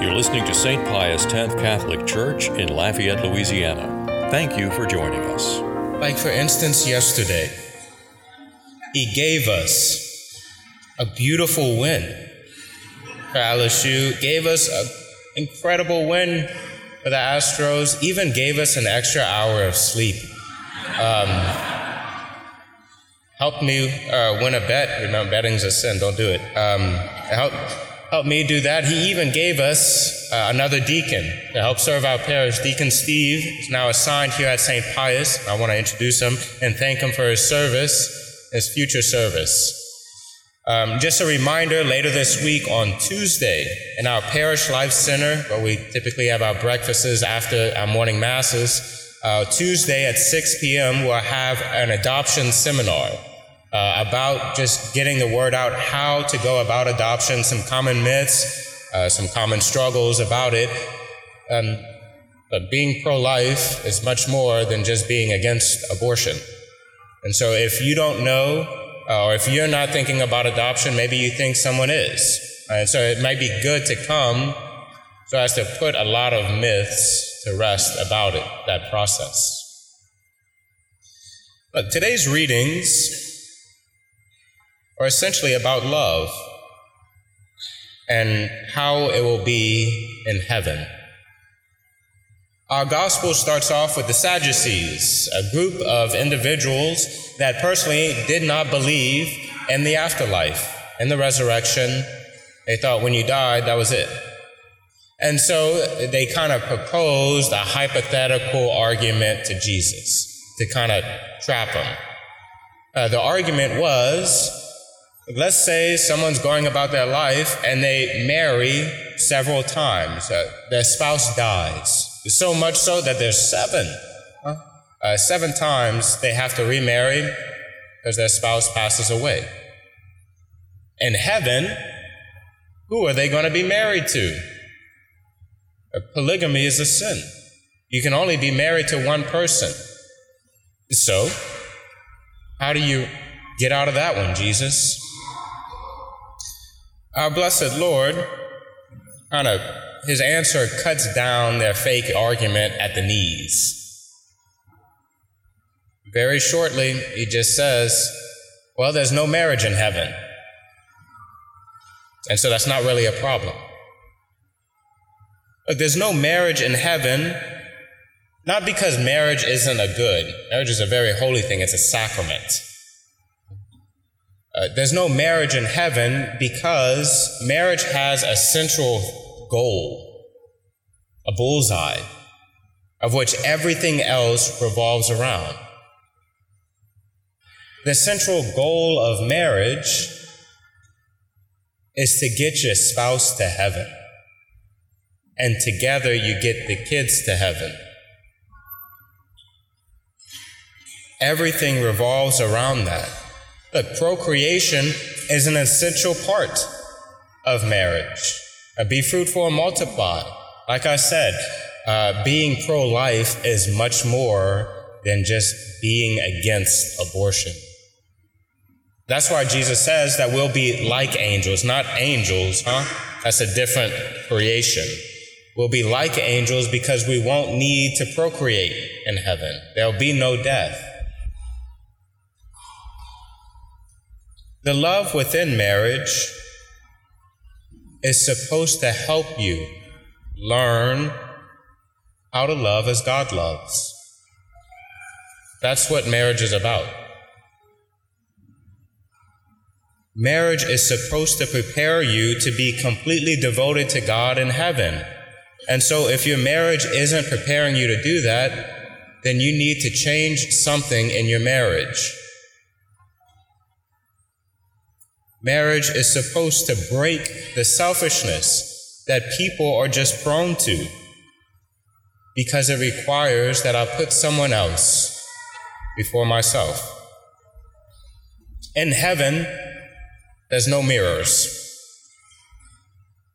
You're listening to St. Pius X Catholic Church in Lafayette, Louisiana. Thank you for joining us. Like, for instance, yesterday, he gave us a beautiful win for LSU, gave us an incredible win for the Astros, even gave us an extra hour of sleep. Um, helped me uh, win a bet. Remember, betting's a sin, don't do it. Um, help, helped me do that. He even gave us uh, another deacon to help serve our parish. Deacon Steve is now assigned here at St. Pius. I want to introduce him and thank him for his service, his future service. Um, just a reminder later this week on Tuesday in our Parish Life Center, where we typically have our breakfasts after our morning masses, uh, Tuesday at 6 p.m., we'll have an adoption seminar uh, about just getting the word out how to go about adoption, some common myths, uh, some common struggles about it. Um, but being pro life is much more than just being against abortion. And so if you don't know, uh, or if you're not thinking about adoption, maybe you think someone is. And so it might be good to come so as to put a lot of myths to rest about it, that process. But today's readings are essentially about love and how it will be in heaven. Our gospel starts off with the Sadducees, a group of individuals that personally did not believe in the afterlife, in the resurrection. They thought when you died, that was it. And so they kind of proposed a hypothetical argument to Jesus to kind of trap him. Uh, the argument was let's say someone's going about their life and they marry several times, uh, their spouse dies. So much so that there's seven. Huh? Uh, seven times they have to remarry because their spouse passes away. In heaven, who are they going to be married to? Uh, polygamy is a sin. You can only be married to one person. So, how do you get out of that one, Jesus? Our blessed Lord kind of his answer cuts down their fake argument at the knees. Very shortly, he just says, Well, there's no marriage in heaven. And so that's not really a problem. Look, there's no marriage in heaven, not because marriage isn't a good. Marriage is a very holy thing, it's a sacrament. Uh, there's no marriage in heaven because marriage has a central goal, a bullseye, of which everything else revolves around. The central goal of marriage is to get your spouse to heaven. And together you get the kids to heaven. Everything revolves around that. Look, procreation is an essential part of marriage. Uh, be fruitful and multiply. Like I said, uh, being pro life is much more than just being against abortion. That's why Jesus says that we'll be like angels, not angels, huh? That's a different creation. We'll be like angels because we won't need to procreate in heaven. There'll be no death. The love within marriage is supposed to help you learn how to love as God loves. That's what marriage is about. Marriage is supposed to prepare you to be completely devoted to God in heaven. And so, if your marriage isn't preparing you to do that, then you need to change something in your marriage. Marriage is supposed to break the selfishness that people are just prone to because it requires that I put someone else before myself. In heaven, there's no mirrors.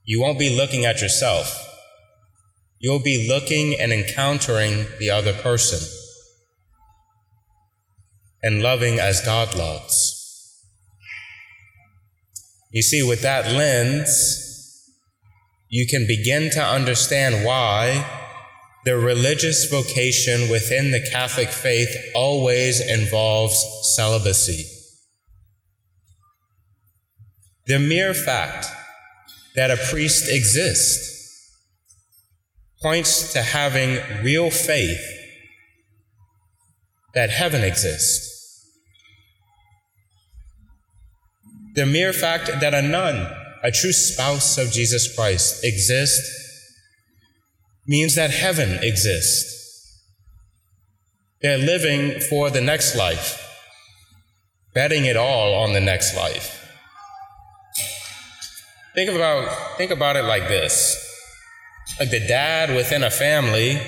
You won't be looking at yourself. You'll be looking and encountering the other person and loving as God loves. You see, with that lens, you can begin to understand why the religious vocation within the Catholic faith always involves celibacy. The mere fact that a priest exists points to having real faith that heaven exists. The mere fact that a nun, a true spouse of Jesus Christ, exists means that heaven exists. They're living for the next life, betting it all on the next life. Think about, think about it like this. Like the dad within a family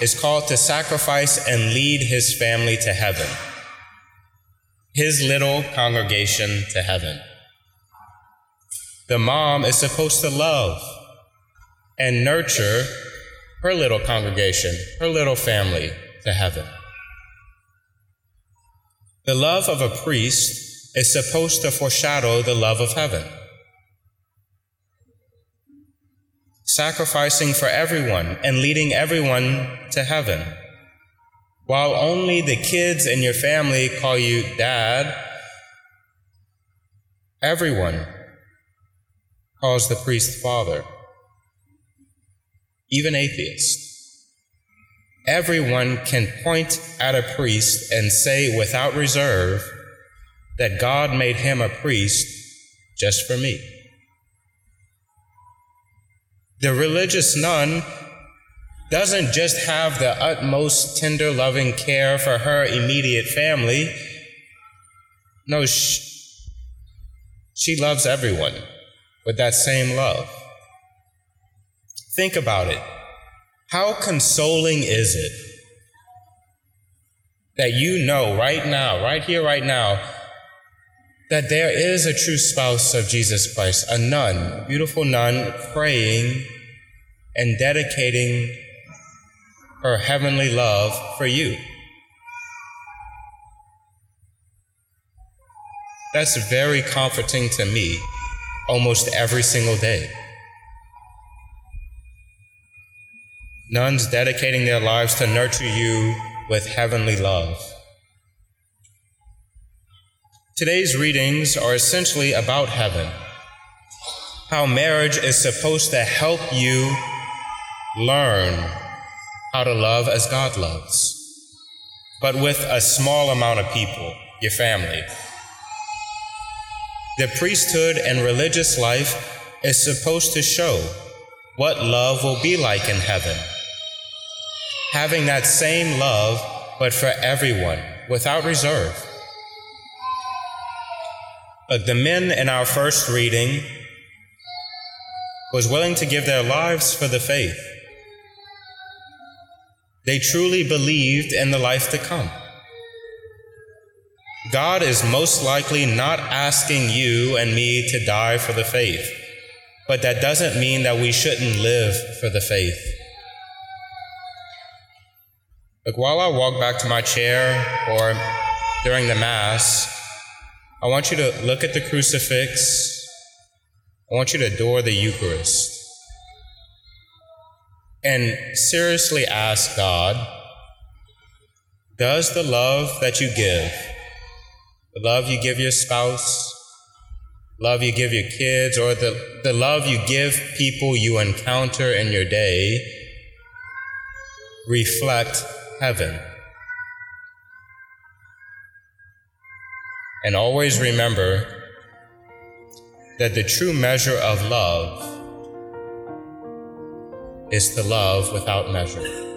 is called to sacrifice and lead his family to heaven, his little congregation to heaven. The mom is supposed to love and nurture her little congregation, her little family to heaven. The love of a priest is supposed to foreshadow the love of heaven. Sacrificing for everyone and leading everyone to heaven. While only the kids in your family call you dad, everyone calls the priest father even atheists. Everyone can point at a priest and say without reserve that God made him a priest just for me. The religious nun doesn't just have the utmost tender, loving care for her immediate family. No, she, she loves everyone with that same love. Think about it. How consoling is it that you know right now, right here, right now, that there is a true spouse of Jesus Christ, a nun, beautiful nun, praying and dedicating her heavenly love for you. That's very comforting to me almost every single day. nuns dedicating their lives to nurture you with heavenly love. Today's readings are essentially about heaven, how marriage is supposed to help you learn how to love as God loves, but with a small amount of people, your family. The priesthood and religious life is supposed to show what love will be like in heaven having that same love, but for everyone, without reserve. But the men in our first reading was willing to give their lives for the faith. They truly believed in the life to come. God is most likely not asking you and me to die for the faith, but that doesn't mean that we shouldn't live for the faith. Like while I walk back to my chair or during the Mass, I want you to look at the crucifix. I want you to adore the Eucharist. And seriously ask God Does the love that you give, the love you give your spouse, love you give your kids, or the, the love you give people you encounter in your day, reflect heaven. And always remember that the true measure of love is to love without measure.